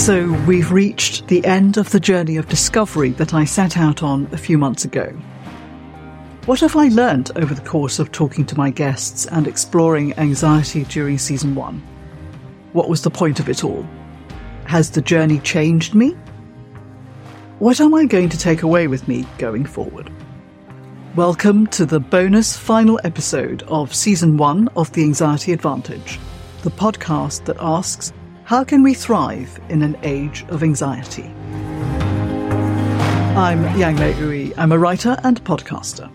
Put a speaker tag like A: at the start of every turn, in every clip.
A: So we've reached the end of the journey of discovery that I set out on a few months ago. What have I learned over the course of talking to my guests and exploring anxiety during season one? What was the point of it all? Has the journey changed me? What am I going to take away with me going forward? Welcome to the bonus final episode of season one of The Anxiety Advantage, the podcast that asks how can we thrive in an age of anxiety? I'm Yang-May Ooi. I'm a writer and podcaster.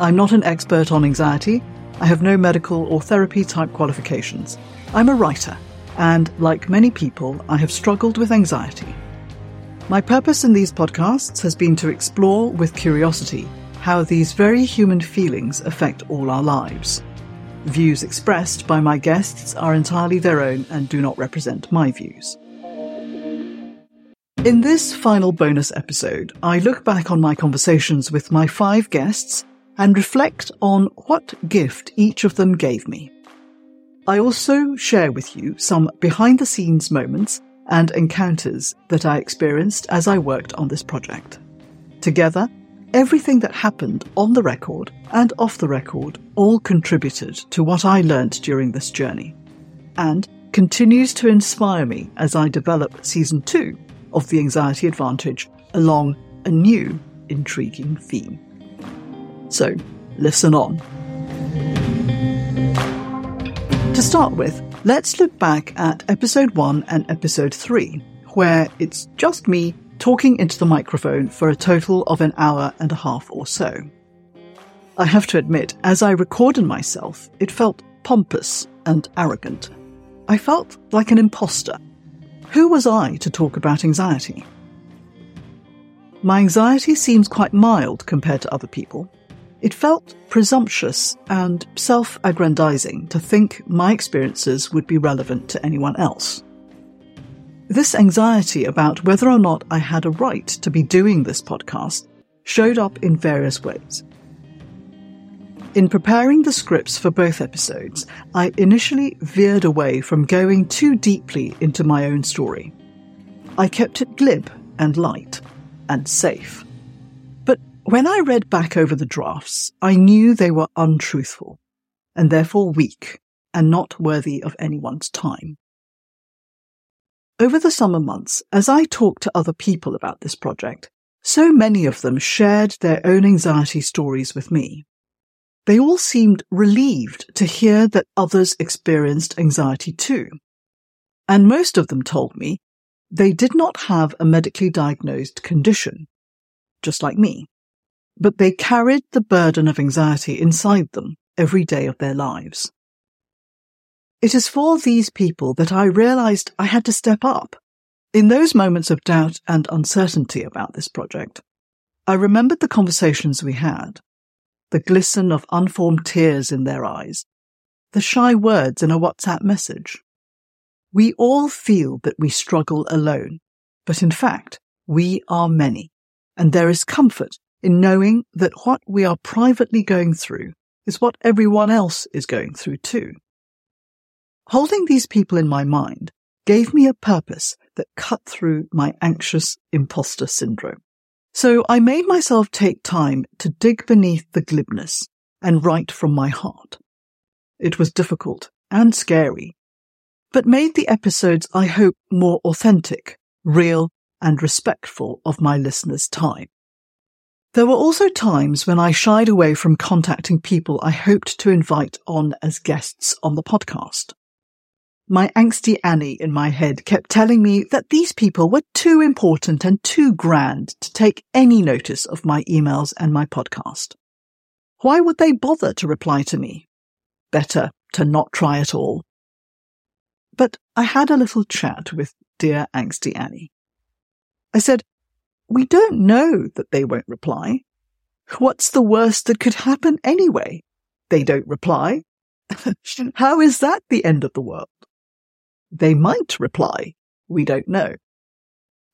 A: I'm not an expert on anxiety. I have no medical or therapy type qualifications. I'm a writer, and like many people, I have struggled with anxiety. My purpose in these podcasts has been to explore with curiosity how these very human feelings affect all our lives. Views expressed by my guests are entirely their own and do not represent my views. In this final bonus episode, I look back on my conversations with my five guests and reflect on what gift each of them gave me. I also share with you some behind the scenes moments and encounters that I experienced as I worked on this project. Together, Everything that happened on the record and off the record all contributed to what I learnt during this journey, and continues to inspire me as I develop season two of The Anxiety Advantage along a new, intriguing theme. So, listen on. To start with, let's look back at episode one and episode three, where it's just me talking into the microphone for a total of an hour and a half or so. I have to admit, as I recorded myself, it felt pompous and arrogant. I felt like an imposter. Who was I to talk about anxiety? My anxiety seems quite mild compared to other people. It felt presumptuous and self aggrandizing to think my experiences would be relevant to anyone else. This anxiety about whether or not I had a right to be doing this podcast showed up in various ways. In preparing the scripts for both episodes, I initially veered away from going too deeply into my own story. I kept it glib and light and safe. But when I read back over the drafts, I knew they were untruthful and therefore weak and not worthy of anyone's time. Over the summer months, as I talked to other people about this project, so many of them shared their own anxiety stories with me. They all seemed relieved to hear that others experienced anxiety too. And most of them told me they did not have a medically diagnosed condition, just like me, but they carried the burden of anxiety inside them every day of their lives. It is for these people that I realized I had to step up. In those moments of doubt and uncertainty about this project, I remembered the conversations we had, the glisten of unformed tears in their eyes, the shy words in a WhatsApp message. We all feel that we struggle alone, but in fact, we are many, and there is comfort in knowing that what we are privately going through is what everyone else is going through too. Holding these people in my mind gave me a purpose that cut through my anxious imposter syndrome. So I made myself take time to dig beneath the glibness and write from my heart. It was difficult and scary, but made the episodes, I hope, more authentic, real, and respectful of my listeners' time. There were also times when I shied away from contacting people I hoped to invite on as guests on the podcast. My angsty Annie in my head kept telling me that these people were too important and too grand to take any notice of my emails and my podcast. Why would they bother to reply to me? Better to not try at all. But I had a little chat with dear angsty Annie. I said, we don't know that they won't reply. What's the worst that could happen anyway? They don't reply. How is that the end of the world? They might reply, we don't know.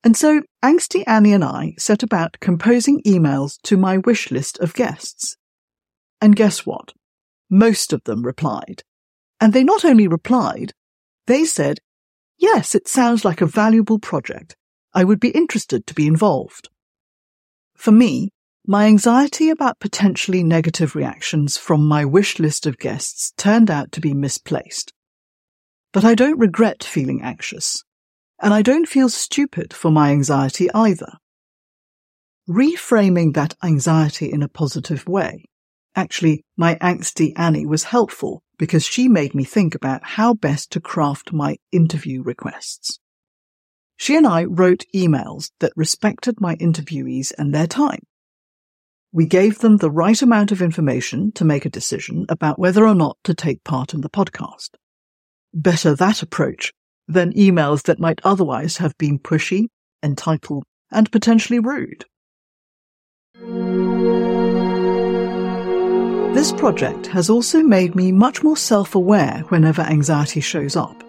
A: And so Angsty Annie and I set about composing emails to my wish list of guests. And guess what? Most of them replied. And they not only replied, they said, yes, it sounds like a valuable project. I would be interested to be involved. For me, my anxiety about potentially negative reactions from my wish list of guests turned out to be misplaced. But I don't regret feeling anxious, and I don't feel stupid for my anxiety either. Reframing that anxiety in a positive way. Actually, my angsty Annie was helpful because she made me think about how best to craft my interview requests. She and I wrote emails that respected my interviewees and their time. We gave them the right amount of information to make a decision about whether or not to take part in the podcast. Better that approach than emails that might otherwise have been pushy, entitled, and potentially rude. This project has also made me much more self-aware whenever anxiety shows up.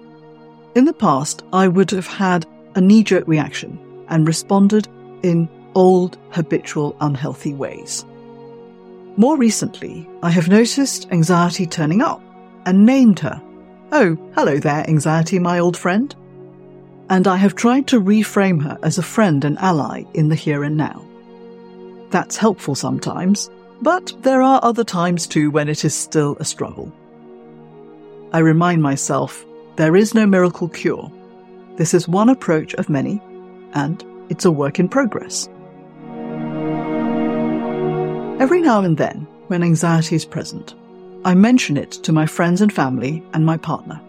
A: In the past, I would have had a knee-jerk reaction and responded in old, habitual, unhealthy ways. More recently, I have noticed anxiety turning up and named her. Oh, hello there, anxiety, my old friend. And I have tried to reframe her as a friend and ally in the here and now. That's helpful sometimes, but there are other times too when it is still a struggle. I remind myself there is no miracle cure. This is one approach of many, and it's a work in progress. Every now and then, when anxiety is present, I mention it to my friends and family and my partner.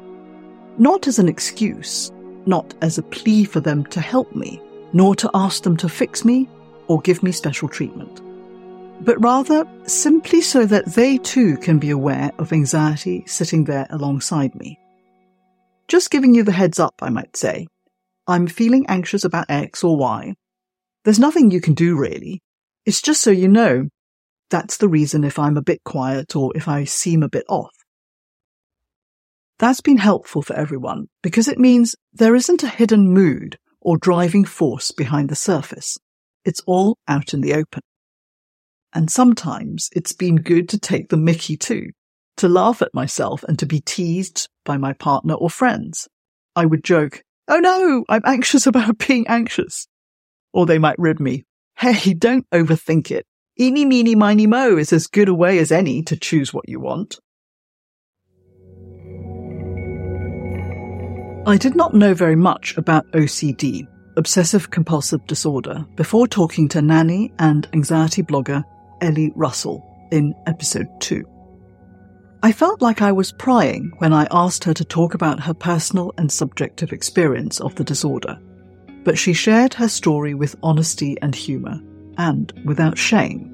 A: Not as an excuse, not as a plea for them to help me, nor to ask them to fix me or give me special treatment, but rather simply so that they too can be aware of anxiety sitting there alongside me. Just giving you the heads up, I might say. I'm feeling anxious about X or Y. There's nothing you can do really. It's just so you know that's the reason if I'm a bit quiet or if I seem a bit off. That's been helpful for everyone because it means there isn't a hidden mood or driving force behind the surface. It's all out in the open. And sometimes it's been good to take the mickey too, to laugh at myself and to be teased by my partner or friends. I would joke, Oh no, I'm anxious about being anxious. Or they might rib me, Hey, don't overthink it. Eeny, meeny, miny, mo is as good a way as any to choose what you want. I did not know very much about OCD, obsessive compulsive disorder, before talking to nanny and anxiety blogger Ellie Russell in episode 2. I felt like I was prying when I asked her to talk about her personal and subjective experience of the disorder, but she shared her story with honesty and humour and without shame.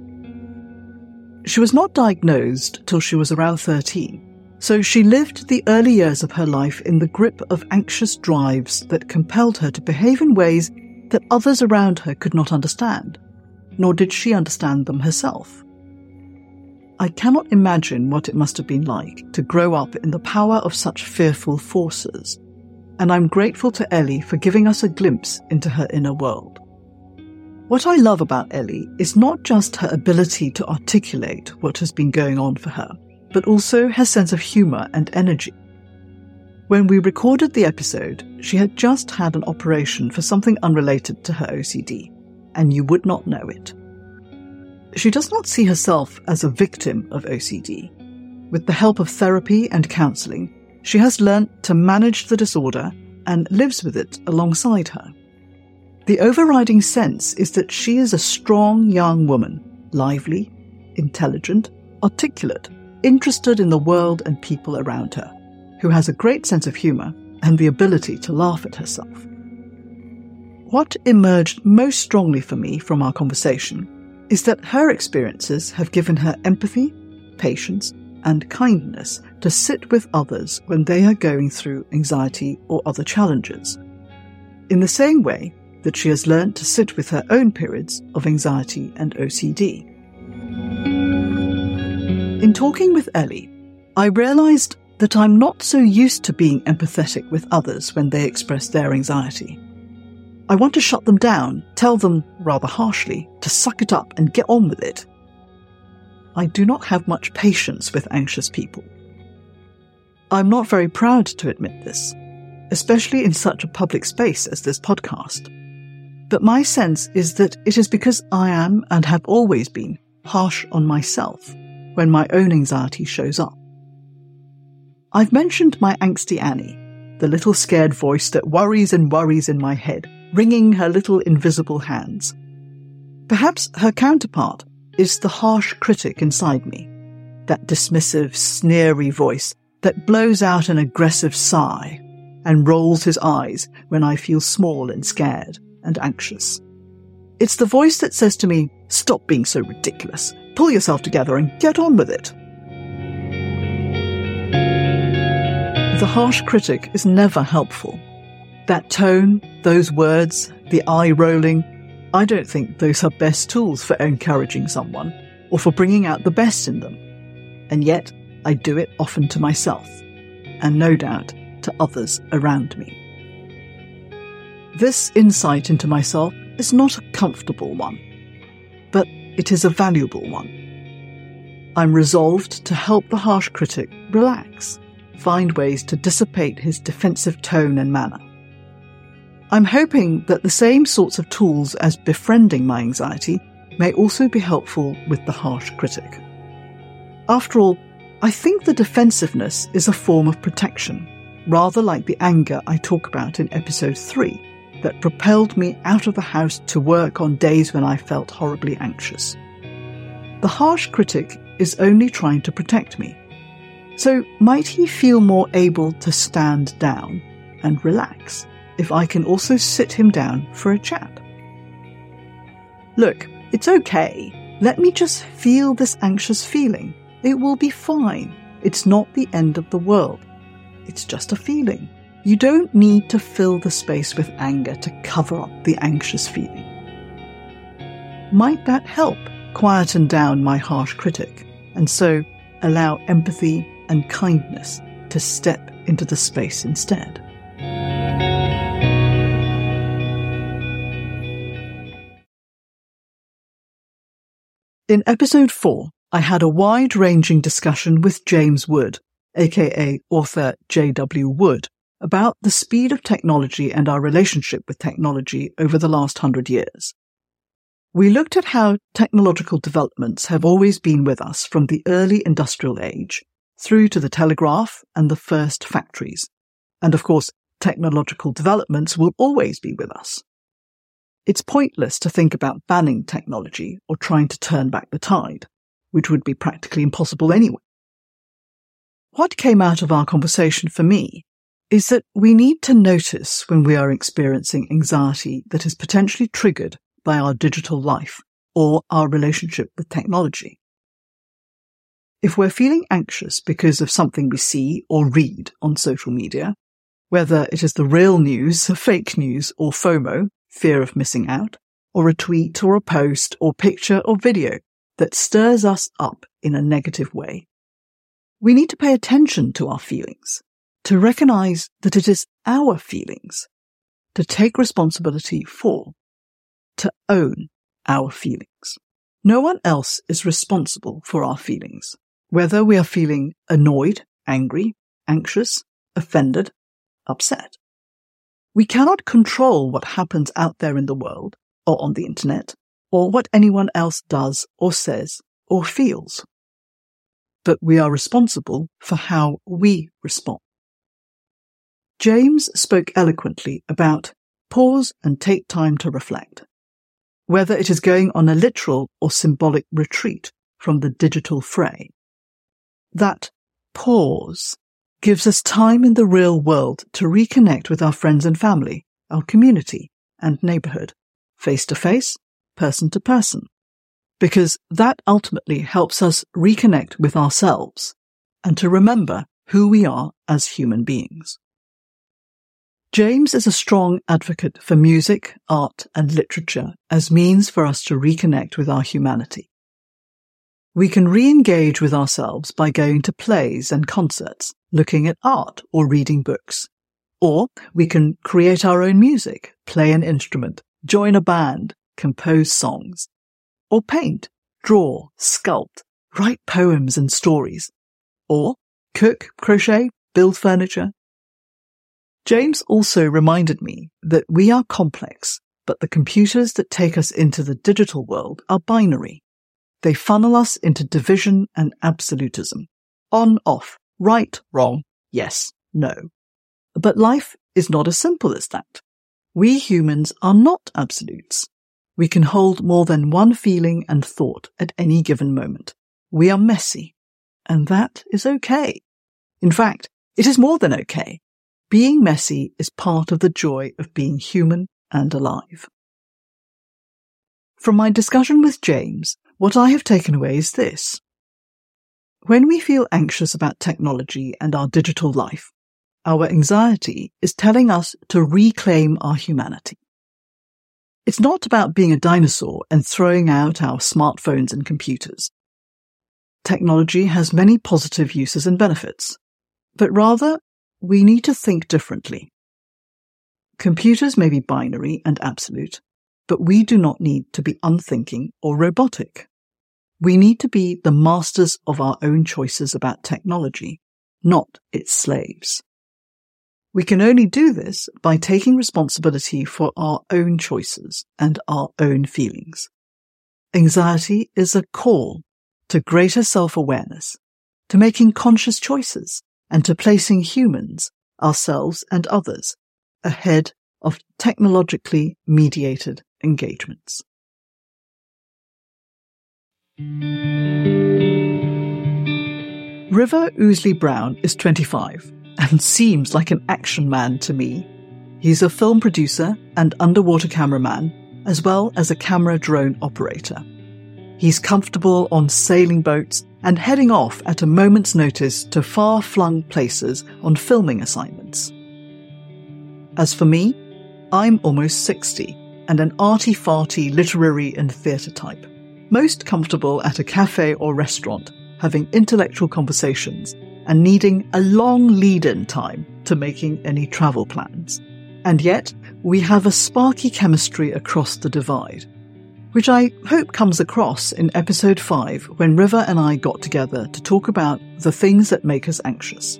A: She was not diagnosed till she was around 13, so she lived the early years of her life in the grip of anxious drives that compelled her to behave in ways that others around her could not understand, nor did she understand them herself. I cannot imagine what it must have been like to grow up in the power of such fearful forces, and I'm grateful to Ellie for giving us a glimpse into her inner world. What I love about Ellie is not just her ability to articulate what has been going on for her, but also her sense of humour and energy. When we recorded the episode, she had just had an operation for something unrelated to her OCD, and you would not know it. She does not see herself as a victim of OCD. With the help of therapy and counselling, she has learnt to manage the disorder and lives with it alongside her. The overriding sense is that she is a strong young woman, lively, intelligent, articulate, interested in the world and people around her, who has a great sense of humour and the ability to laugh at herself. What emerged most strongly for me from our conversation is that her experiences have given her empathy, patience, and kindness to sit with others when they are going through anxiety or other challenges. In the same way, that she has learned to sit with her own periods of anxiety and OCD. In talking with Ellie, I realized that I'm not so used to being empathetic with others when they express their anxiety. I want to shut them down, tell them, rather harshly, to suck it up and get on with it. I do not have much patience with anxious people. I'm not very proud to admit this, especially in such a public space as this podcast. But my sense is that it is because I am and have always been harsh on myself when my own anxiety shows up. I've mentioned my angsty Annie, the little scared voice that worries and worries in my head, wringing her little invisible hands. Perhaps her counterpart is the harsh critic inside me, that dismissive, sneery voice that blows out an aggressive sigh and rolls his eyes when I feel small and scared and anxious. It's the voice that says to me, stop being so ridiculous, pull yourself together and get on with it. The harsh critic is never helpful. That tone, those words, the eye rolling, I don't think those are best tools for encouraging someone or for bringing out the best in them. And yet, I do it often to myself, and no doubt to others around me. This insight into myself is not a comfortable one, but it is a valuable one. I'm resolved to help the harsh critic relax find ways to dissipate his defensive tone and manner. I'm hoping that the same sorts of tools as befriending my anxiety may also be helpful with the harsh critic. After all, I think the defensiveness is a form of protection, rather like the anger I talk about in episode 3 that propelled me out of the house to work on days when I felt horribly anxious. The harsh critic is only trying to protect me, so might he feel more able to stand down and relax if I can also sit him down for a chat? Look, it's okay. Let me just feel this anxious feeling. It will be fine. It's not the end of the world. It's just a feeling. You don't need to fill the space with anger to cover up the anxious feeling. Might that help quieten down my harsh critic and so allow empathy and kindness to step into the space instead. In episode 4, I had a wide ranging discussion with James Wood, aka author J.W. Wood, about the speed of technology and our relationship with technology over the last hundred years. We looked at how technological developments have always been with us from the early industrial age through to the telegraph and the first factories. And of course, technological developments will always be with us. It's pointless to think about banning technology or trying to turn back the tide, which would be practically impossible anyway. What came out of our conversation for me is that we need to notice when we are experiencing anxiety that is potentially triggered by our digital life or our relationship with technology. If we're feeling anxious because of something we see or read on social media, whether it is the real news, fake news, or FOMO, fear of missing out, or a tweet or a post or picture or video that stirs us up in a negative way, we need to pay attention to our feelings, to recognize that it is our feelings, to take responsibility for, to own our feelings. No one else is responsible for our feelings whether we are feeling annoyed, angry, anxious, offended, upset. We cannot control what happens out there in the world or on the internet or what anyone else does or says or feels. But we are responsible for how we respond. James spoke eloquently about pause and take time to reflect. Whether it is going on a literal or symbolic retreat from the digital fray, that pause gives us time in the real world to reconnect with our friends and family, our community and neighborhood, face to face, person to person, because that ultimately helps us reconnect with ourselves and to remember who we are as human beings. James is a strong advocate for music, art and literature as means for us to reconnect with our humanity. We can re-engage with ourselves by going to plays and concerts, looking at art or reading books. Or we can create our own music, play an instrument, join a band, compose songs, or paint, draw, sculpt, write poems and stories, or cook, crochet, build furniture. James also reminded me that we are complex, but the computers that take us into the digital world are binary. They funnel us into division and absolutism. On, off, right, wrong, yes, no. But life is not as simple as that. We humans are not absolutes. We can hold more than one feeling and thought at any given moment. We are messy. And that is okay. In fact, it is more than okay. Being messy is part of the joy of being human and alive. From my discussion with James, what I have taken away is this. When we feel anxious about technology and our digital life, our anxiety is telling us to reclaim our humanity. It's not about being a dinosaur and throwing out our smartphones and computers. Technology has many positive uses and benefits, but rather we need to think differently. Computers may be binary and absolute, but we do not need to be unthinking or robotic. We need to be the masters of our own choices about technology, not its slaves. We can only do this by taking responsibility for our own choices and our own feelings. Anxiety is a call to greater self-awareness, to making conscious choices, and to placing humans, ourselves and others, ahead of technologically mediated engagements. River Ousley Brown is 25 and seems like an action man to me. He's a film producer and underwater cameraman, as well as a camera drone operator. He's comfortable on sailing boats and heading off at a moment's notice to far flung places on filming assignments. As for me, I'm almost 60 and an arty farty literary and theatre type, most comfortable at a cafe or restaurant, having intellectual conversations and needing a long lead in time to making any travel plans. And yet, we have a sparky chemistry across the divide which I hope comes across in episode 5 when River and I got together to talk about the things that make us anxious.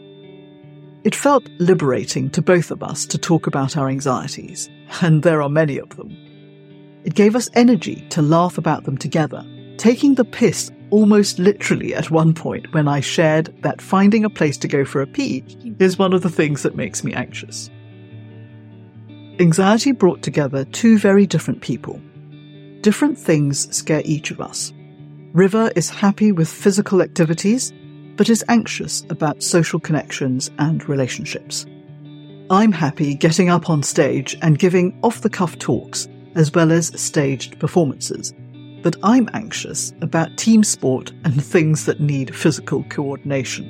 A: It felt liberating to both of us to talk about our anxieties, and there are many of them. It gave us energy to laugh about them together, taking the piss almost literally at one point when I shared that finding a place to go for a pee is one of the things that makes me anxious. Anxiety brought together two very different people Different things scare each of us. River is happy with physical activities, but is anxious about social connections and relationships. I'm happy getting up on stage and giving off the cuff talks, as well as staged performances. But I'm anxious about team sport and things that need physical coordination.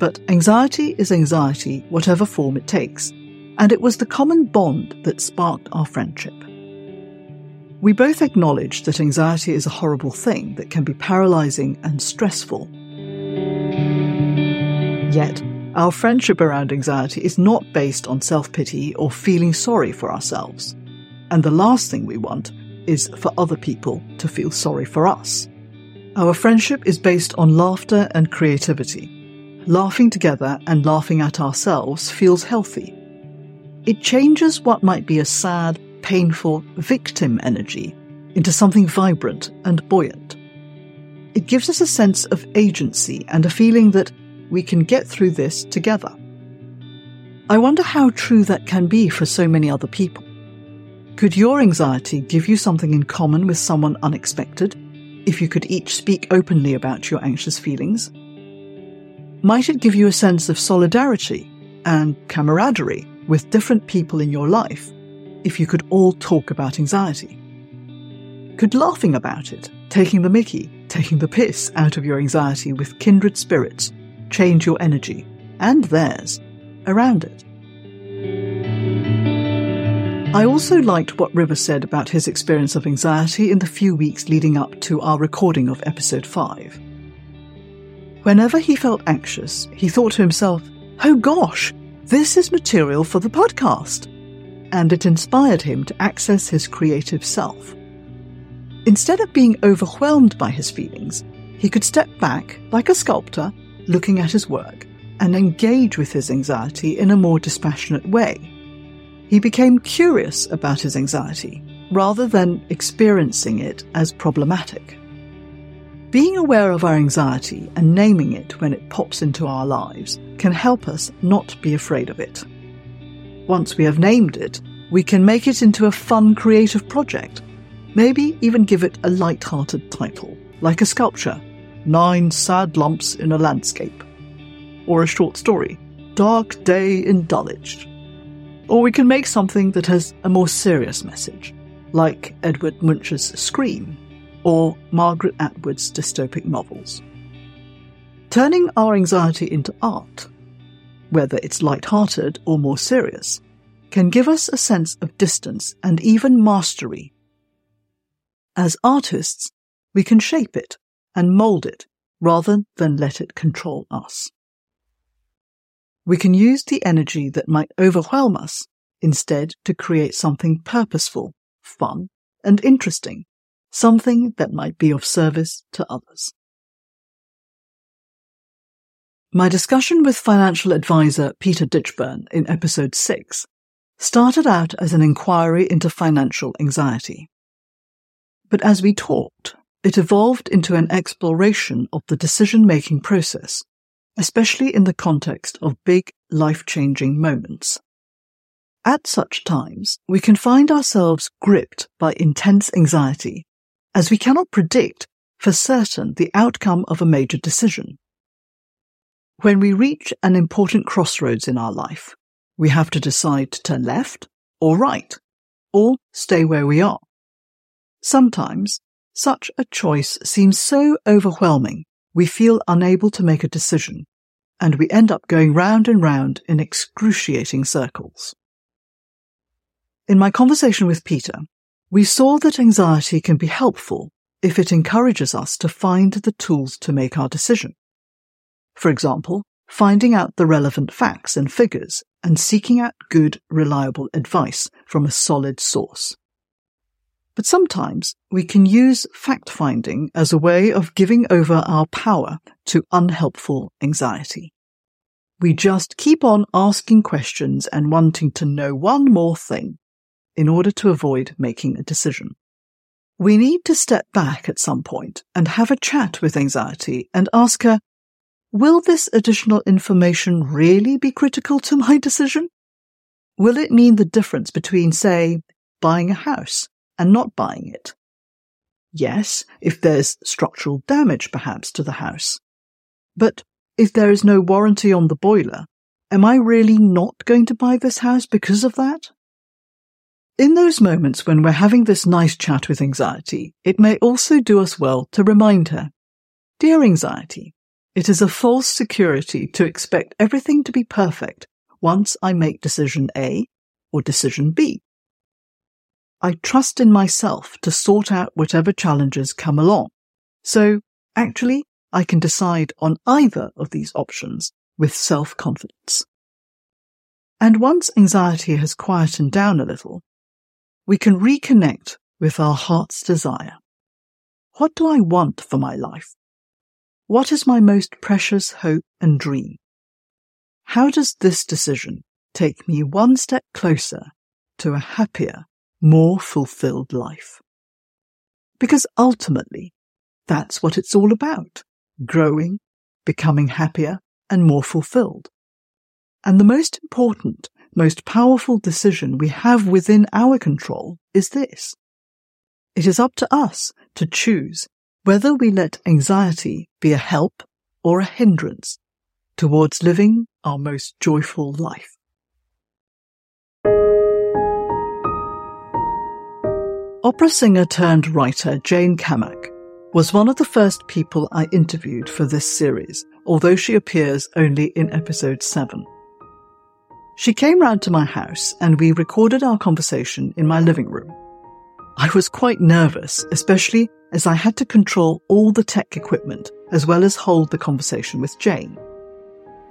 A: But anxiety is anxiety, whatever form it takes, and it was the common bond that sparked our friendship. We both acknowledge that anxiety is a horrible thing that can be paralyzing and stressful. Yet, our friendship around anxiety is not based on self pity or feeling sorry for ourselves. And the last thing we want is for other people to feel sorry for us. Our friendship is based on laughter and creativity. Laughing together and laughing at ourselves feels healthy. It changes what might be a sad, painful victim energy into something vibrant and buoyant. It gives us a sense of agency and a feeling that we can get through this together. I wonder how true that can be for so many other people. Could your anxiety give you something in common with someone unexpected if you could each speak openly about your anxious feelings? Might it give you a sense of solidarity and camaraderie with different people in your life if you could all talk about anxiety? Could laughing about it, taking the mickey, taking the piss out of your anxiety with kindred spirits change your energy, and theirs, around it? I also liked what River said about his experience of anxiety in the few weeks leading up to our recording of episode 5. Whenever he felt anxious, he thought to himself, oh gosh, this is material for the podcast and it inspired him to access his creative self. Instead of being overwhelmed by his feelings, he could step back like a sculptor looking at his work and engage with his anxiety in a more dispassionate way. He became curious about his anxiety rather than experiencing it as problematic. Being aware of our anxiety and naming it when it pops into our lives can help us not be afraid of it. Once we have named it, we can make it into a fun creative project. Maybe even give it a light-hearted title, like a sculpture, Nine Sad Lumps in a Landscape, or a short story, Dark Day in Dulwich. Or we can make something that has a more serious message, like Edward Munch's Scream or Margaret Atwood's dystopic novels. Turning our anxiety into art, whether it's light-hearted or more serious, can give us a sense of distance and even mastery. As artists, we can shape it and mold it rather than let it control us. We can use the energy that might overwhelm us instead to create something purposeful, fun, and interesting something that might be of service to others. My discussion with financial advisor Peter Ditchburn in episode 6 started out as an inquiry into financial anxiety. But as we talked, it evolved into an exploration of the decision-making process, especially in the context of big life-changing moments. At such times, we can find ourselves gripped by intense anxiety as we cannot predict for certain the outcome of a major decision. When we reach an important crossroads in our life, we have to decide to turn left or right, or stay where we are. Sometimes such a choice seems so overwhelming we feel unable to make a decision, and we end up going round and round in excruciating circles. In my conversation with Peter, we saw that anxiety can be helpful if it encourages us to find the tools to make our decision. For example, finding out the relevant facts and figures and seeking out good, reliable advice from a solid source. But sometimes we can use fact finding as a way of giving over our power to unhelpful anxiety. We just keep on asking questions and wanting to know one more thing in order to avoid making a decision. We need to step back at some point and have a chat with anxiety and ask her, will this additional information really be critical to my decision? Will it mean the difference between, say, buying a house and not buying it? Yes, if there's structural damage perhaps to the house. But if there is no warranty on the boiler, am I really not going to buy this house because of that? In those moments when we're having this nice chat with anxiety, it may also do us well to remind her, Dear anxiety, it is a false security to expect everything to be perfect once I make decision A or decision B. I trust in myself to sort out whatever challenges come along. So actually, I can decide on either of these options with self-confidence. And once anxiety has quietened down a little, we can reconnect with our heart's desire. What do I want for my life? What is my most precious hope and dream? How does this decision take me one step closer to a happier, more fulfilled life? Because ultimately, that's what it's all about. Growing, becoming happier and more fulfilled. And the most important most powerful decision we have within our control is this. It is up to us to choose whether we let anxiety be a help or a hindrance towards living our most joyful life. Opera singer turned writer Jane Cammack was one of the first people I interviewed for this series, although she appears only in episode 7. She came round to my house and we recorded our conversation in my living room. I was quite nervous, especially as I had to control all the tech equipment as well as hold the conversation with Jane.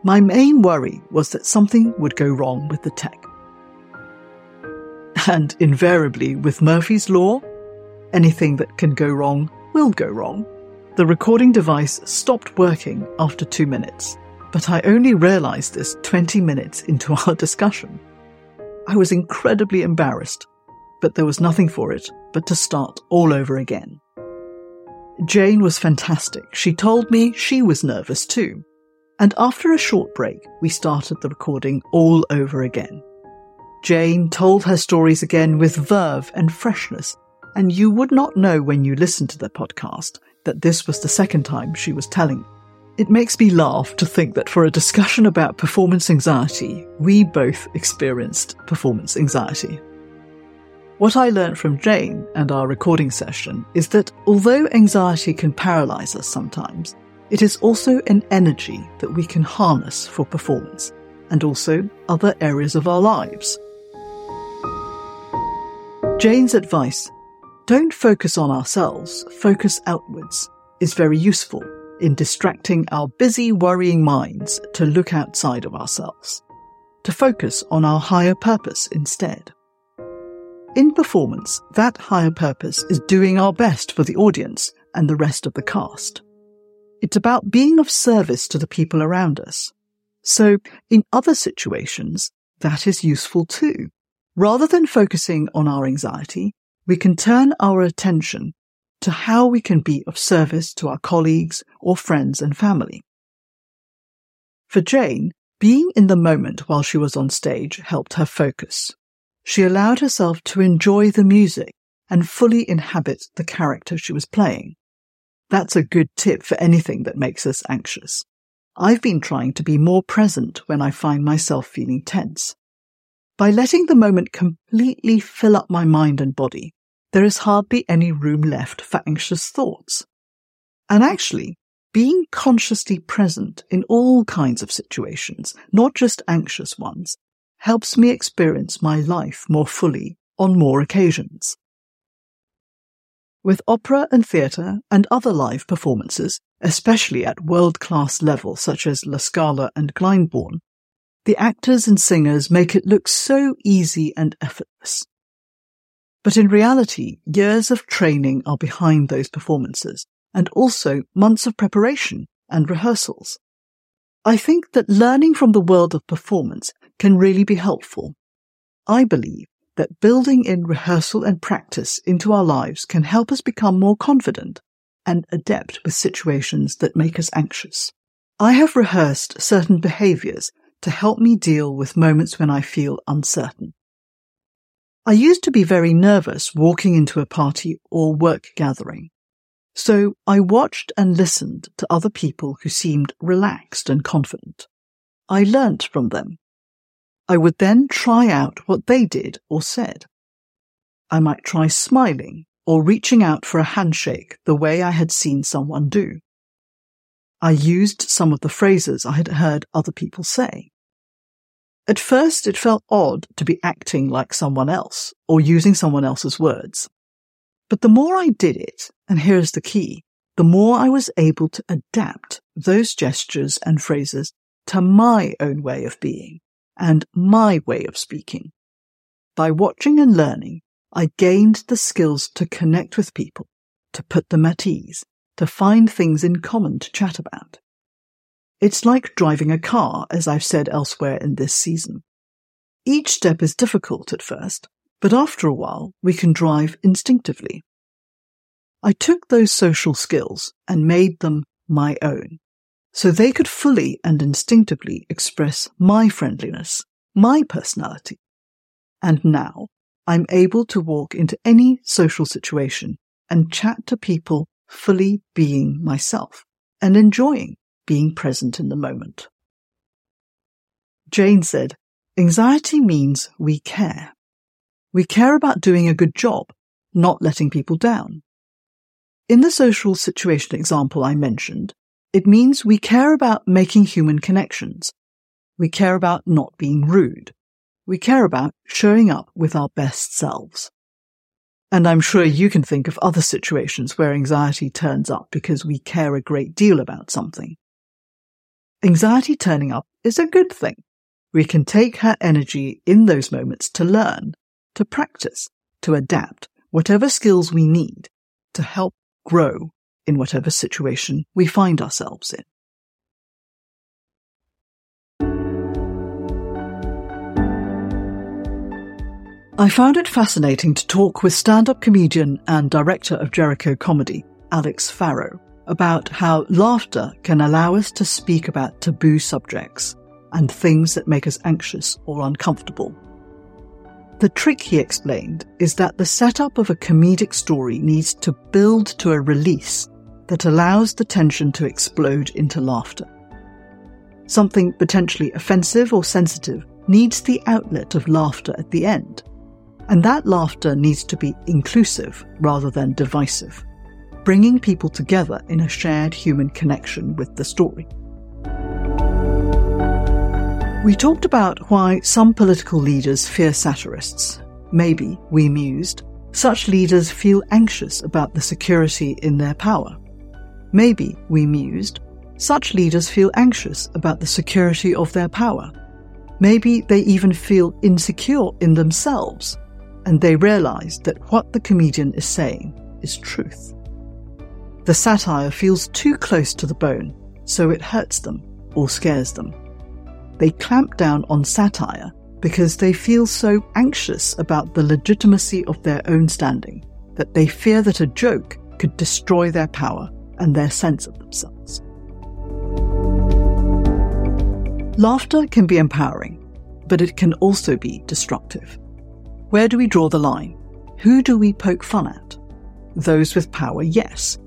A: My main worry was that something would go wrong with the tech. And invariably, with Murphy's Law, anything that can go wrong will go wrong. The recording device stopped working after two minutes but I only realized this 20 minutes into our discussion. I was incredibly embarrassed, but there was nothing for it but to start all over again. Jane was fantastic. She told me she was nervous too. And after a short break, we started the recording all over again. Jane told her stories again with verve and freshness, and you would not know when you listened to the podcast that this was the second time she was telling. It makes me laugh to think that for a discussion about performance anxiety, we both experienced performance anxiety. What I learned from Jane and our recording session is that although anxiety can paralyze us sometimes, it is also an energy that we can harness for performance and also other areas of our lives. Jane's advice, don't focus on ourselves, focus outwards, is very useful in distracting our busy, worrying minds to look outside of ourselves, to focus on our higher purpose instead. In performance, that higher purpose is doing our best for the audience and the rest of the cast. It's about being of service to the people around us. So in other situations, that is useful too. Rather than focusing on our anxiety, we can turn our attention to how we can be of service to our colleagues or friends and family. For Jane, being in the moment while she was on stage helped her focus. She allowed herself to enjoy the music and fully inhabit the character she was playing. That's a good tip for anything that makes us anxious. I've been trying to be more present when I find myself feeling tense. By letting the moment completely fill up my mind and body, there is hardly any room left for anxious thoughts. And actually, being consciously present in all kinds of situations, not just anxious ones, helps me experience my life more fully on more occasions. With opera and theatre and other live performances, especially at world-class level such as La Scala and Glyndebourne, the actors and singers make it look so easy and effortless. But in reality, years of training are behind those performances, and also months of preparation and rehearsals. I think that learning from the world of performance can really be helpful. I believe that building in rehearsal and practice into our lives can help us become more confident and adept with situations that make us anxious. I have rehearsed certain behaviors to help me deal with moments when I feel uncertain. I used to be very nervous walking into a party or work gathering. So I watched and listened to other people who seemed relaxed and confident. I learnt from them. I would then try out what they did or said. I might try smiling or reaching out for a handshake the way I had seen someone do. I used some of the phrases I had heard other people say. At first, it felt odd to be acting like someone else or using someone else's words. But the more I did it, and here's the key, the more I was able to adapt those gestures and phrases to my own way of being and my way of speaking. By watching and learning, I gained the skills to connect with people, to put them at ease, to find things in common to chat about. It's like driving a car, as I've said elsewhere in this season. Each step is difficult at first, but after a while we can drive instinctively. I took those social skills and made them my own, so they could fully and instinctively express my friendliness, my personality. And now I'm able to walk into any social situation and chat to people fully being myself and enjoying being present in the moment. Jane said, anxiety means we care. We care about doing a good job, not letting people down. In the social situation example I mentioned, it means we care about making human connections. We care about not being rude. We care about showing up with our best selves. And I'm sure you can think of other situations where anxiety turns up because we care a great deal about something. Anxiety turning up is a good thing. We can take her energy in those moments to learn, to practice, to adapt whatever skills we need to help grow in whatever situation we find ourselves in. I found it fascinating to talk with stand up comedian and director of Jericho Comedy, Alex Farrow, about how laughter can allow us to speak about taboo subjects and things that make us anxious or uncomfortable. The trick, he explained, is that the setup of a comedic story needs to build to a release that allows the tension to explode into laughter. Something potentially offensive or sensitive needs the outlet of laughter at the end, and that laughter needs to be inclusive rather than divisive, bringing people together in a shared human connection with the story. We talked about why some political leaders fear satirists. Maybe, we mused, such leaders feel anxious about the security in their power. Maybe, we mused, such leaders feel anxious about the security of their power. Maybe they even feel insecure in themselves, and they realize that what the comedian is saying is truth. The satire feels too close to the bone, so it hurts them or scares them they clamp down on satire because they feel so anxious about the legitimacy of their own standing that they fear that a joke could destroy their power and their sense of themselves. Laughter can be empowering, but it can also be destructive. Where do we draw the line? Who do we poke fun at? Those with power, yes.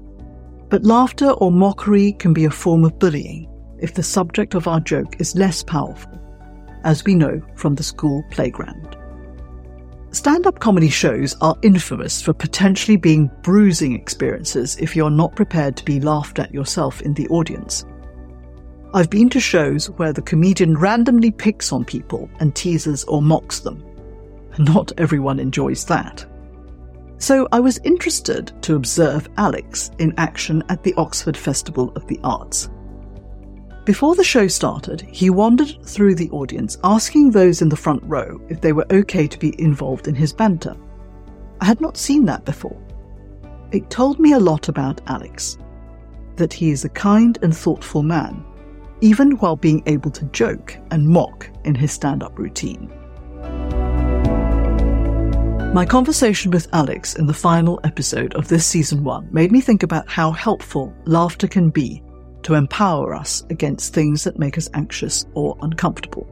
A: But laughter or mockery can be a form of bullying if the subject of our joke is less powerful, as we know from the school playground. Stand up comedy shows are infamous for potentially being bruising experiences if you're not prepared to be laughed at yourself in the audience. I've been to shows where the comedian randomly picks on people and teases or mocks them. Not everyone enjoys that. So I was interested to observe Alex in action at the Oxford Festival of the Arts. Before the show started, he wandered through the audience asking those in the front row if they were okay to be involved in his banter. I had not seen that before. It told me a lot about Alex. That he is a kind and thoughtful man, even while being able to joke and mock in his stand up routine. My conversation with Alex in the final episode of this season one made me think about how helpful laughter can be to empower us against things that make us anxious or uncomfortable.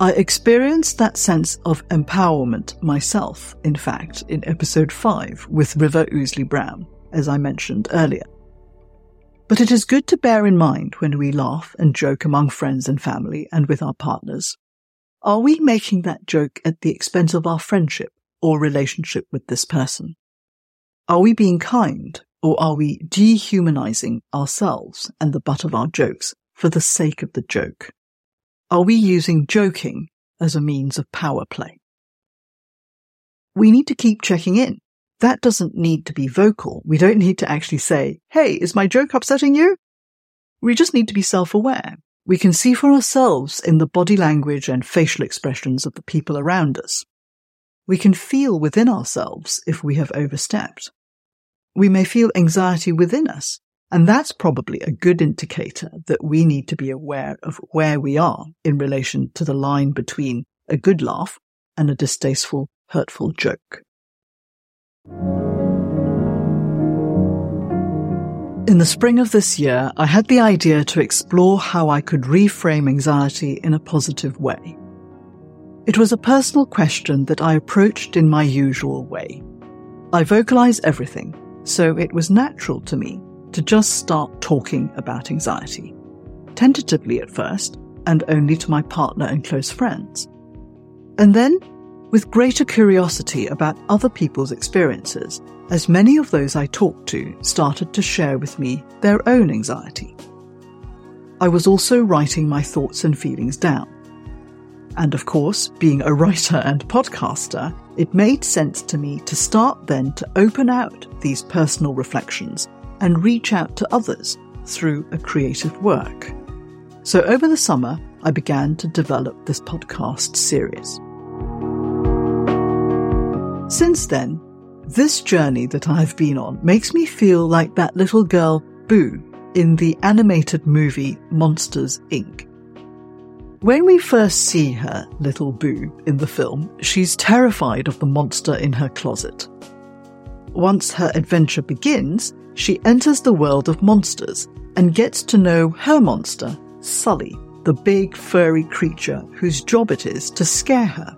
A: I experienced that sense of empowerment myself, in fact, in episode 5 with River Ousley Brown, as I mentioned earlier. But it is good to bear in mind when we laugh and joke among friends and family and with our partners. Are we making that joke at the expense of our friendship or relationship with this person? Are we being kind or are we dehumanizing ourselves and the butt of our jokes for the sake of the joke? Are we using joking as a means of power play? We need to keep checking in. That doesn't need to be vocal. We don't need to actually say, Hey, is my joke upsetting you? We just need to be self-aware. We can see for ourselves in the body language and facial expressions of the people around us. We can feel within ourselves if we have overstepped we may feel anxiety within us. And that's probably a good indicator that we need to be aware of where we are in relation to the line between a good laugh and a distasteful, hurtful joke. In the spring of this year, I had the idea to explore how I could reframe anxiety in a positive way. It was a personal question that I approached in my usual way. I vocalize everything, so it was natural to me to just start talking about anxiety. Tentatively at first, and only to my partner and close friends. And then, with greater curiosity about other people's experiences, as many of those I talked to started to share with me their own anxiety. I was also writing my thoughts and feelings down. And of course, being a writer and podcaster, it made sense to me to start then to open out these personal reflections and reach out to others through a creative work. So over the summer, I began to develop this podcast series. Since then, this journey that I've been on makes me feel like that little girl Boo in the animated movie Monsters Inc. When we first see her, little Boo, in the film, she's terrified of the monster in her closet. Once her adventure begins, she enters the world of monsters and gets to know her monster, Sully, the big furry creature whose job it is to scare her.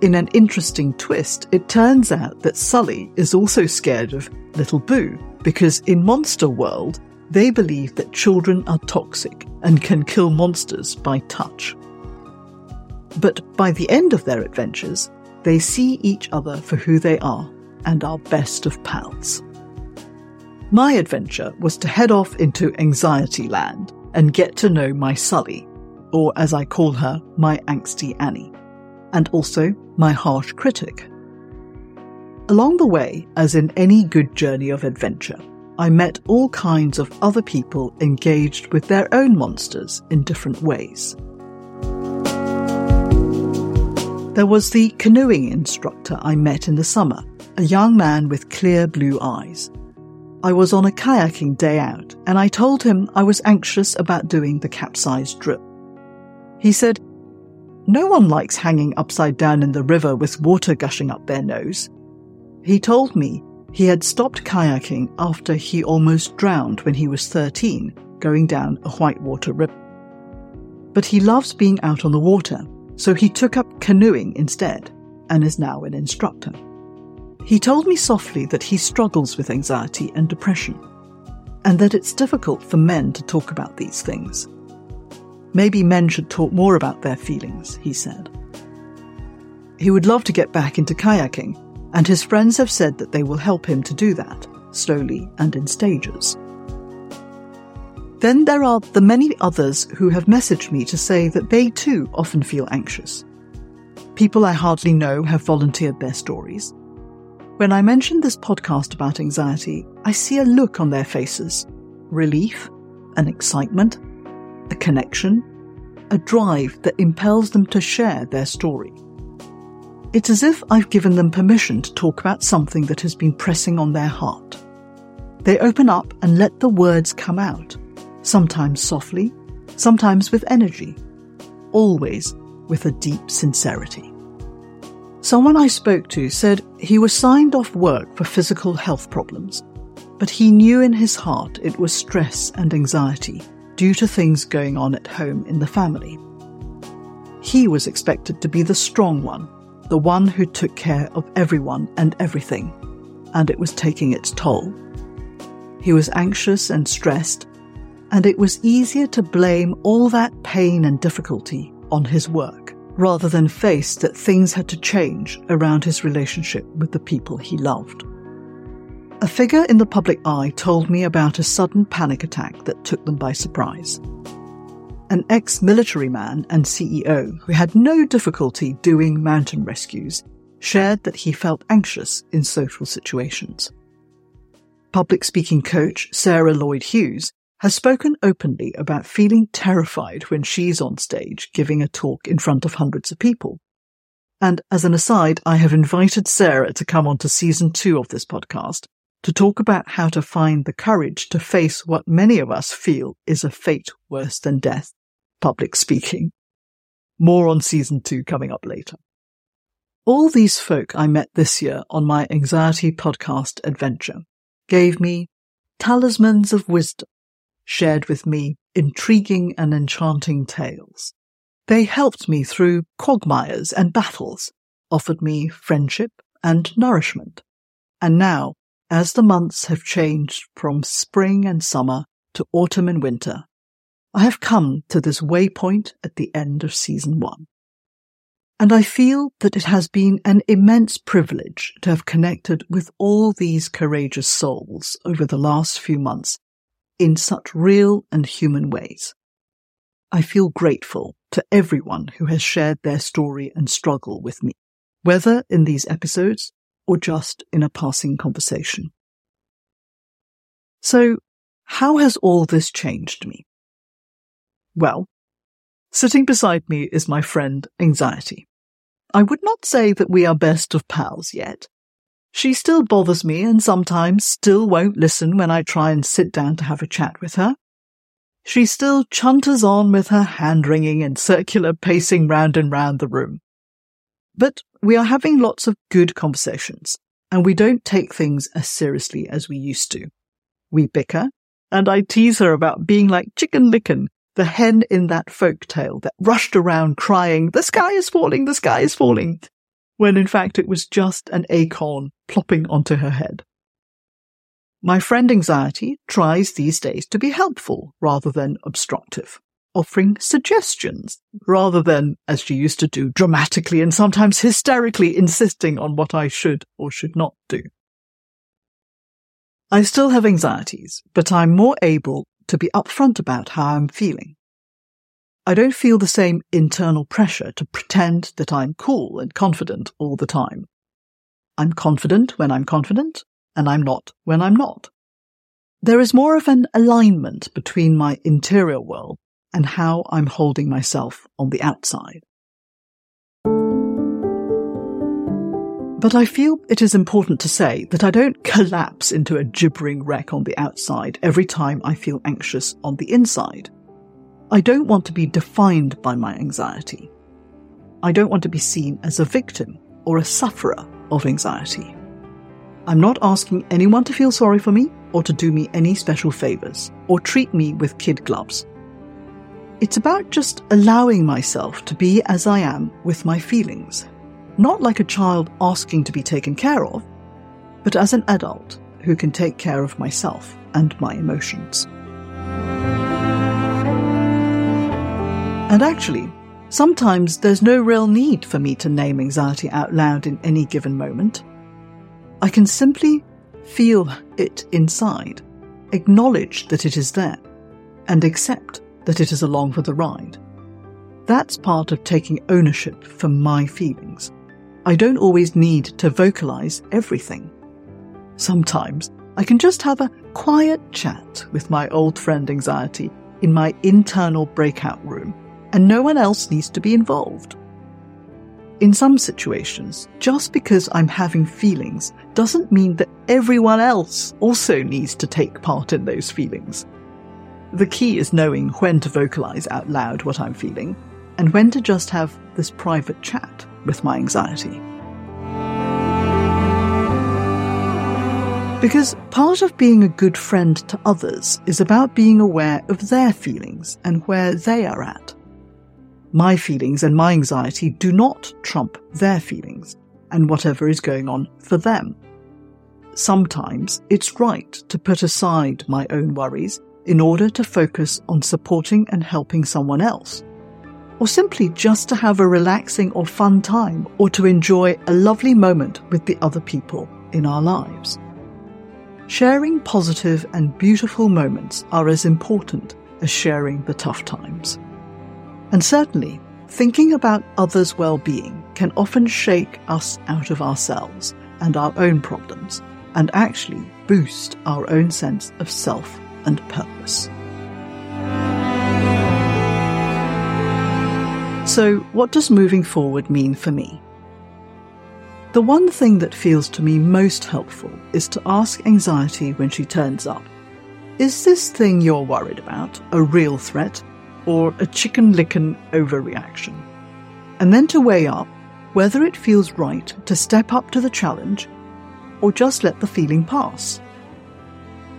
A: In an interesting twist, it turns out that Sully is also scared of Little Boo because in Monster World, they believe that children are toxic and can kill monsters by touch. But by the end of their adventures, they see each other for who they are and are best of pals. My adventure was to head off into Anxiety Land and get to know my Sully, or as I call her, my angsty Annie and also my harsh critic. Along the way, as in any good journey of adventure, I met all kinds of other people engaged with their own monsters in different ways. There was the canoeing instructor I met in the summer, a young man with clear blue eyes. I was on a kayaking day out, and I told him I was anxious about doing the capsized drill. He said, no one likes hanging upside down in the river with water gushing up their nose. He told me he had stopped kayaking after he almost drowned when he was 13, going down a whitewater river. But he loves being out on the water, so he took up canoeing instead and is now an instructor. He told me softly that he struggles with anxiety and depression, and that it's difficult for men to talk about these things. Maybe men should talk more about their feelings, he said. He would love to get back into kayaking, and his friends have said that they will help him to do that, slowly and in stages. Then there are the many others who have messaged me to say that they too often feel anxious. People I hardly know have volunteered their stories. When I mention this podcast about anxiety, I see a look on their faces relief, an excitement, a connection, a drive that impels them to share their story. It's as if I've given them permission to talk about something that has been pressing on their heart. They open up and let the words come out, sometimes softly, sometimes with energy, always with a deep sincerity. Someone I spoke to said he was signed off work for physical health problems, but he knew in his heart it was stress and anxiety due to things going on at home in the family. He was expected to be the strong one, the one who took care of everyone and everything, and it was taking its toll. He was anxious and stressed, and it was easier to blame all that pain and difficulty on his work rather than face that things had to change around his relationship with the people he loved. A figure in the public eye told me about a sudden panic attack that took them by surprise. An ex military man and CEO who had no difficulty doing mountain rescues shared that he felt anxious in social situations. Public speaking coach Sarah Lloyd Hughes has spoken openly about feeling terrified when she's on stage giving a talk in front of hundreds of people. And as an aside, I have invited Sarah to come on to season two of this podcast to talk about how to find the courage to face what many of us feel is a fate worse than death, public speaking. More on season two coming up later. All these folk I met this year on my anxiety podcast adventure gave me talismans of wisdom, shared with me intriguing and enchanting tales. They helped me through quagmires and battles, offered me friendship and nourishment. And now as the months have changed from spring and summer to autumn and winter, I have come to this waypoint at the end of season one. And I feel that it has been an immense privilege to have connected with all these courageous souls over the last few months in such real and human ways. I feel grateful to everyone who has shared their story and struggle with me, whether in these episodes or just in a passing conversation. So, how has all this changed me? Well, sitting beside me is my friend Anxiety. I would not say that we are best of pals yet. She still bothers me and sometimes still won't listen when I try and sit down to have a chat with her. she still chunters on with her hand wringing and circular pacing round and round the room. But we are having lots of good conversations, and we don't take things as seriously as we used to. We bicker, and I tease her about being like Chicken Licken, the hen in that folk tale that rushed around crying, the sky is falling, the sky is falling, when in fact it was just an acorn plopping onto her head. My friend anxiety tries these days to be helpful rather than obstructive, offering suggestions rather than, as she used to do, dramatically and sometimes hysterically insisting on what I should or should not do. I still have anxieties, but I'm more able to be upfront about how I'm feeling. I don't feel the same internal pressure to pretend that I'm cool and confident all the time. I'm confident when I'm confident, and I'm not when I'm not. There is more of an alignment between my interior world and how I'm holding myself on the outside. But I feel it is important to say that I don't collapse into a gibbering wreck on the outside every time I feel anxious on the inside. I don't want to be defined by my anxiety. I don't want to be seen as a victim or a sufferer of anxiety. I'm not asking anyone to feel sorry for me or to do me any special favours or treat me with kid gloves. It's about just allowing myself to be as I am with my feelings not like a child asking to be taken care of, but as an adult who can take care of myself and my emotions. And actually, sometimes there's no real need for me to name anxiety out loud in any given moment. I can simply feel it inside, acknowledge that it is there, and accept that it is along for the ride. That's part of taking ownership for my feelings. I don't always need to vocalize everything. Sometimes I can just have a quiet chat with my old friend anxiety in my internal breakout room, and no one else needs to be involved. In some situations, just because I'm having feelings doesn't mean that everyone else also needs to take part in those feelings. The key is knowing when to vocalize out loud what I'm feeling and when to just have this private chat with my anxiety. Because part of being a good friend to others is about being aware of their feelings and where they are at. My feelings and my anxiety do not trump their feelings and whatever is going on for them. Sometimes it's right to put aside my own worries in order to focus on supporting and helping someone else or simply just to have a relaxing or fun time, or to enjoy a lovely moment with the other people in our lives. Sharing positive and beautiful moments are as important as sharing the tough times. And certainly, thinking about others' well-being can often shake us out of ourselves and our own problems, and actually boost our own sense of self and purpose. So, what does moving forward mean for me? The one thing that feels to me most helpful is to ask anxiety when she turns up Is this thing you're worried about a real threat or a chicken licken overreaction? And then to weigh up whether it feels right to step up to the challenge or just let the feeling pass.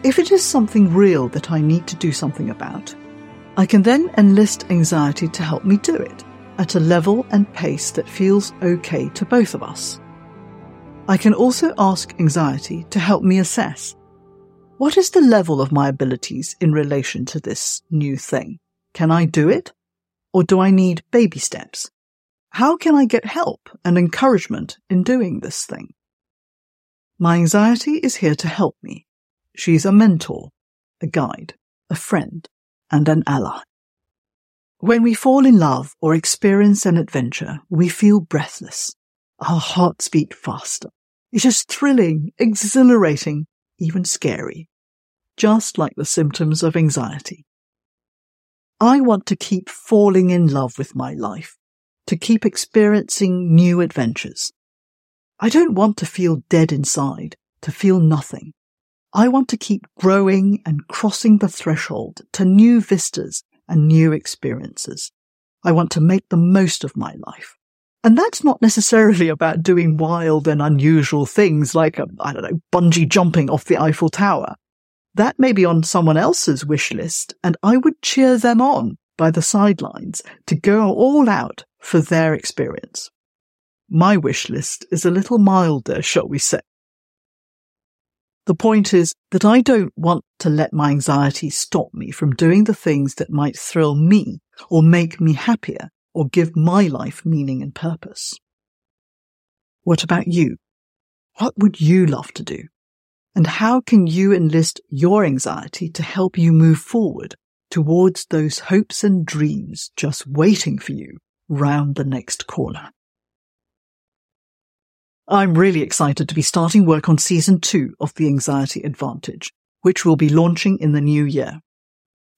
A: If it is something real that I need to do something about, I can then enlist anxiety to help me do it at a level and pace that feels okay to both of us. I can also ask anxiety to help me assess what is the level of my abilities in relation to this new thing? Can I do it? Or do I need baby steps? How can I get help and encouragement in doing this thing? My anxiety is here to help me. She's a mentor, a guide, a friend, and an ally. When we fall in love or experience an adventure, we feel breathless. Our hearts beat faster. It is thrilling, exhilarating, even scary. Just like the symptoms of anxiety. I want to keep falling in love with my life, to keep experiencing new adventures. I don't want to feel dead inside, to feel nothing. I want to keep growing and crossing the threshold to new vistas and new experiences. I want to make the most of my life. And that's not necessarily about doing wild and unusual things like, um, I don't know, bungee jumping off the Eiffel Tower. That may be on someone else's wish list, and I would cheer them on by the sidelines to go all out for their experience. My wish list is a little milder, shall we say. The point is that I don't want to let my anxiety stop me from doing the things that might thrill me or make me happier or give my life meaning and purpose. What about you? What would you love to do? And how can you enlist your anxiety to help you move forward towards those hopes and dreams just waiting for you round the next corner? I'm really excited to be starting work on season two of The Anxiety Advantage, which will be launching in the new year.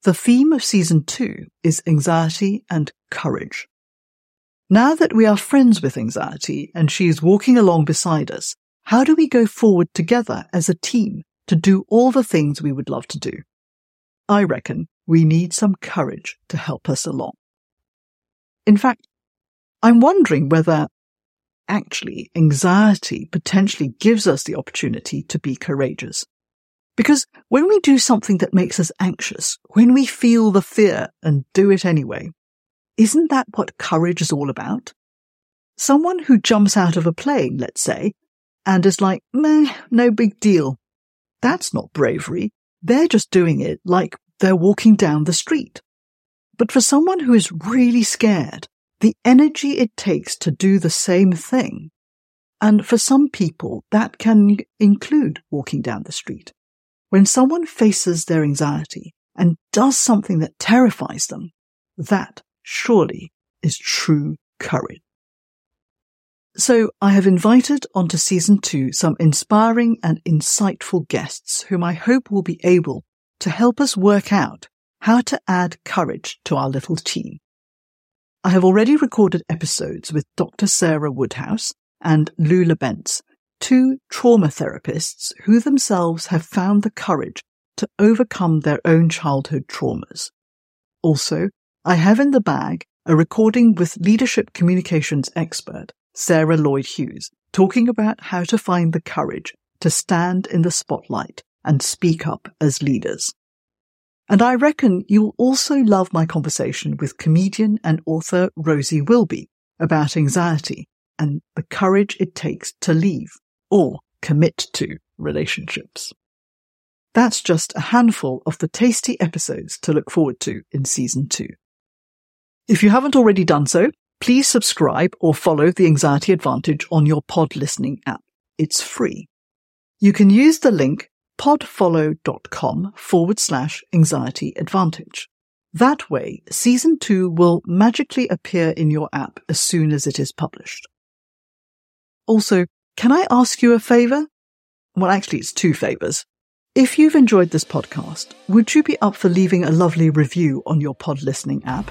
A: The theme of season two is anxiety and courage. Now that we are friends with anxiety and she is walking along beside us, how do we go forward together as a team to do all the things we would love to do? I reckon we need some courage to help us along. In fact, I'm wondering whether actually anxiety potentially gives us the opportunity to be courageous. Because when we do something that makes us anxious, when we feel the fear and do it anyway, isn't that what courage is all about? Someone who jumps out of a plane, let's say, and is like, meh, no big deal. That's not bravery. They're just doing it like they're walking down the street. But for someone who is really scared, the energy it takes to do the same thing. And for some people, that can include walking down the street. When someone faces their anxiety and does something that terrifies them, that surely is true courage. So I have invited onto season two some inspiring and insightful guests whom I hope will be able to help us work out how to add courage to our little team. I have already recorded episodes with Dr. Sarah Woodhouse and Lula Bentz, two trauma therapists who themselves have found the courage to overcome their own childhood traumas. Also, I have in the bag a recording with leadership communications expert Sarah Lloyd Hughes talking about how to find the courage to stand in the spotlight and speak up as leaders. And I reckon you'll also love my conversation with comedian and author Rosie Wilby about anxiety and the courage it takes to leave or commit to relationships. That's just a handful of the tasty episodes to look forward to in season two. If you haven't already done so, please subscribe or follow the Anxiety Advantage on your pod listening app. It's free. You can use the link podfollow.com forward slash anxiety advantage. That way, season two will magically appear in your app as soon as it is published. Also, can I ask you a favor? Well, actually, it's two favors. If you've enjoyed this podcast, would you be up for leaving a lovely review on your pod listening app?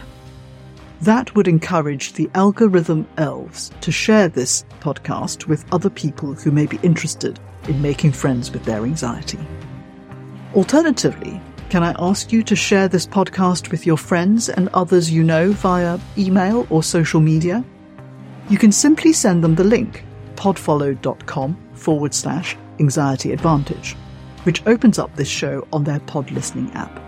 A: That would encourage the algorithm elves to share this podcast with other people who may be interested in making friends with their anxiety. Alternatively, can I ask you to share this podcast with your friends and others you know via email or social media? You can simply send them the link podfollow.com forward slash anxiety advantage, which opens up this show on their pod listening app.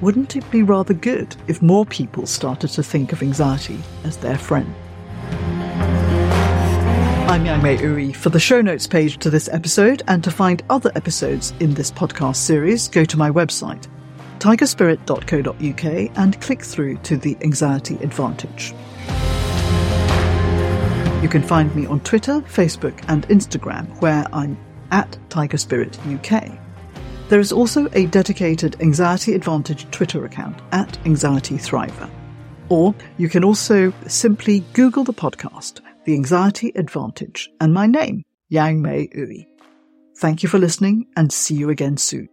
A: Wouldn't it be rather good if more people started to think of anxiety as their friend? I'm Yang-May Ooi. For the show notes page to this episode and to find other episodes in this podcast series, go to my website, tigerspirit.co.uk and click through to the Anxiety Advantage. You can find me on Twitter, Facebook, and Instagram, where I'm at Tigerspirit UK. There is also a dedicated Anxiety Advantage Twitter account at Anxiety Thriver. Or you can also simply Google the podcast the Anxiety Advantage, and my name, Yang-May Ooi. Thank you for listening and see you again soon.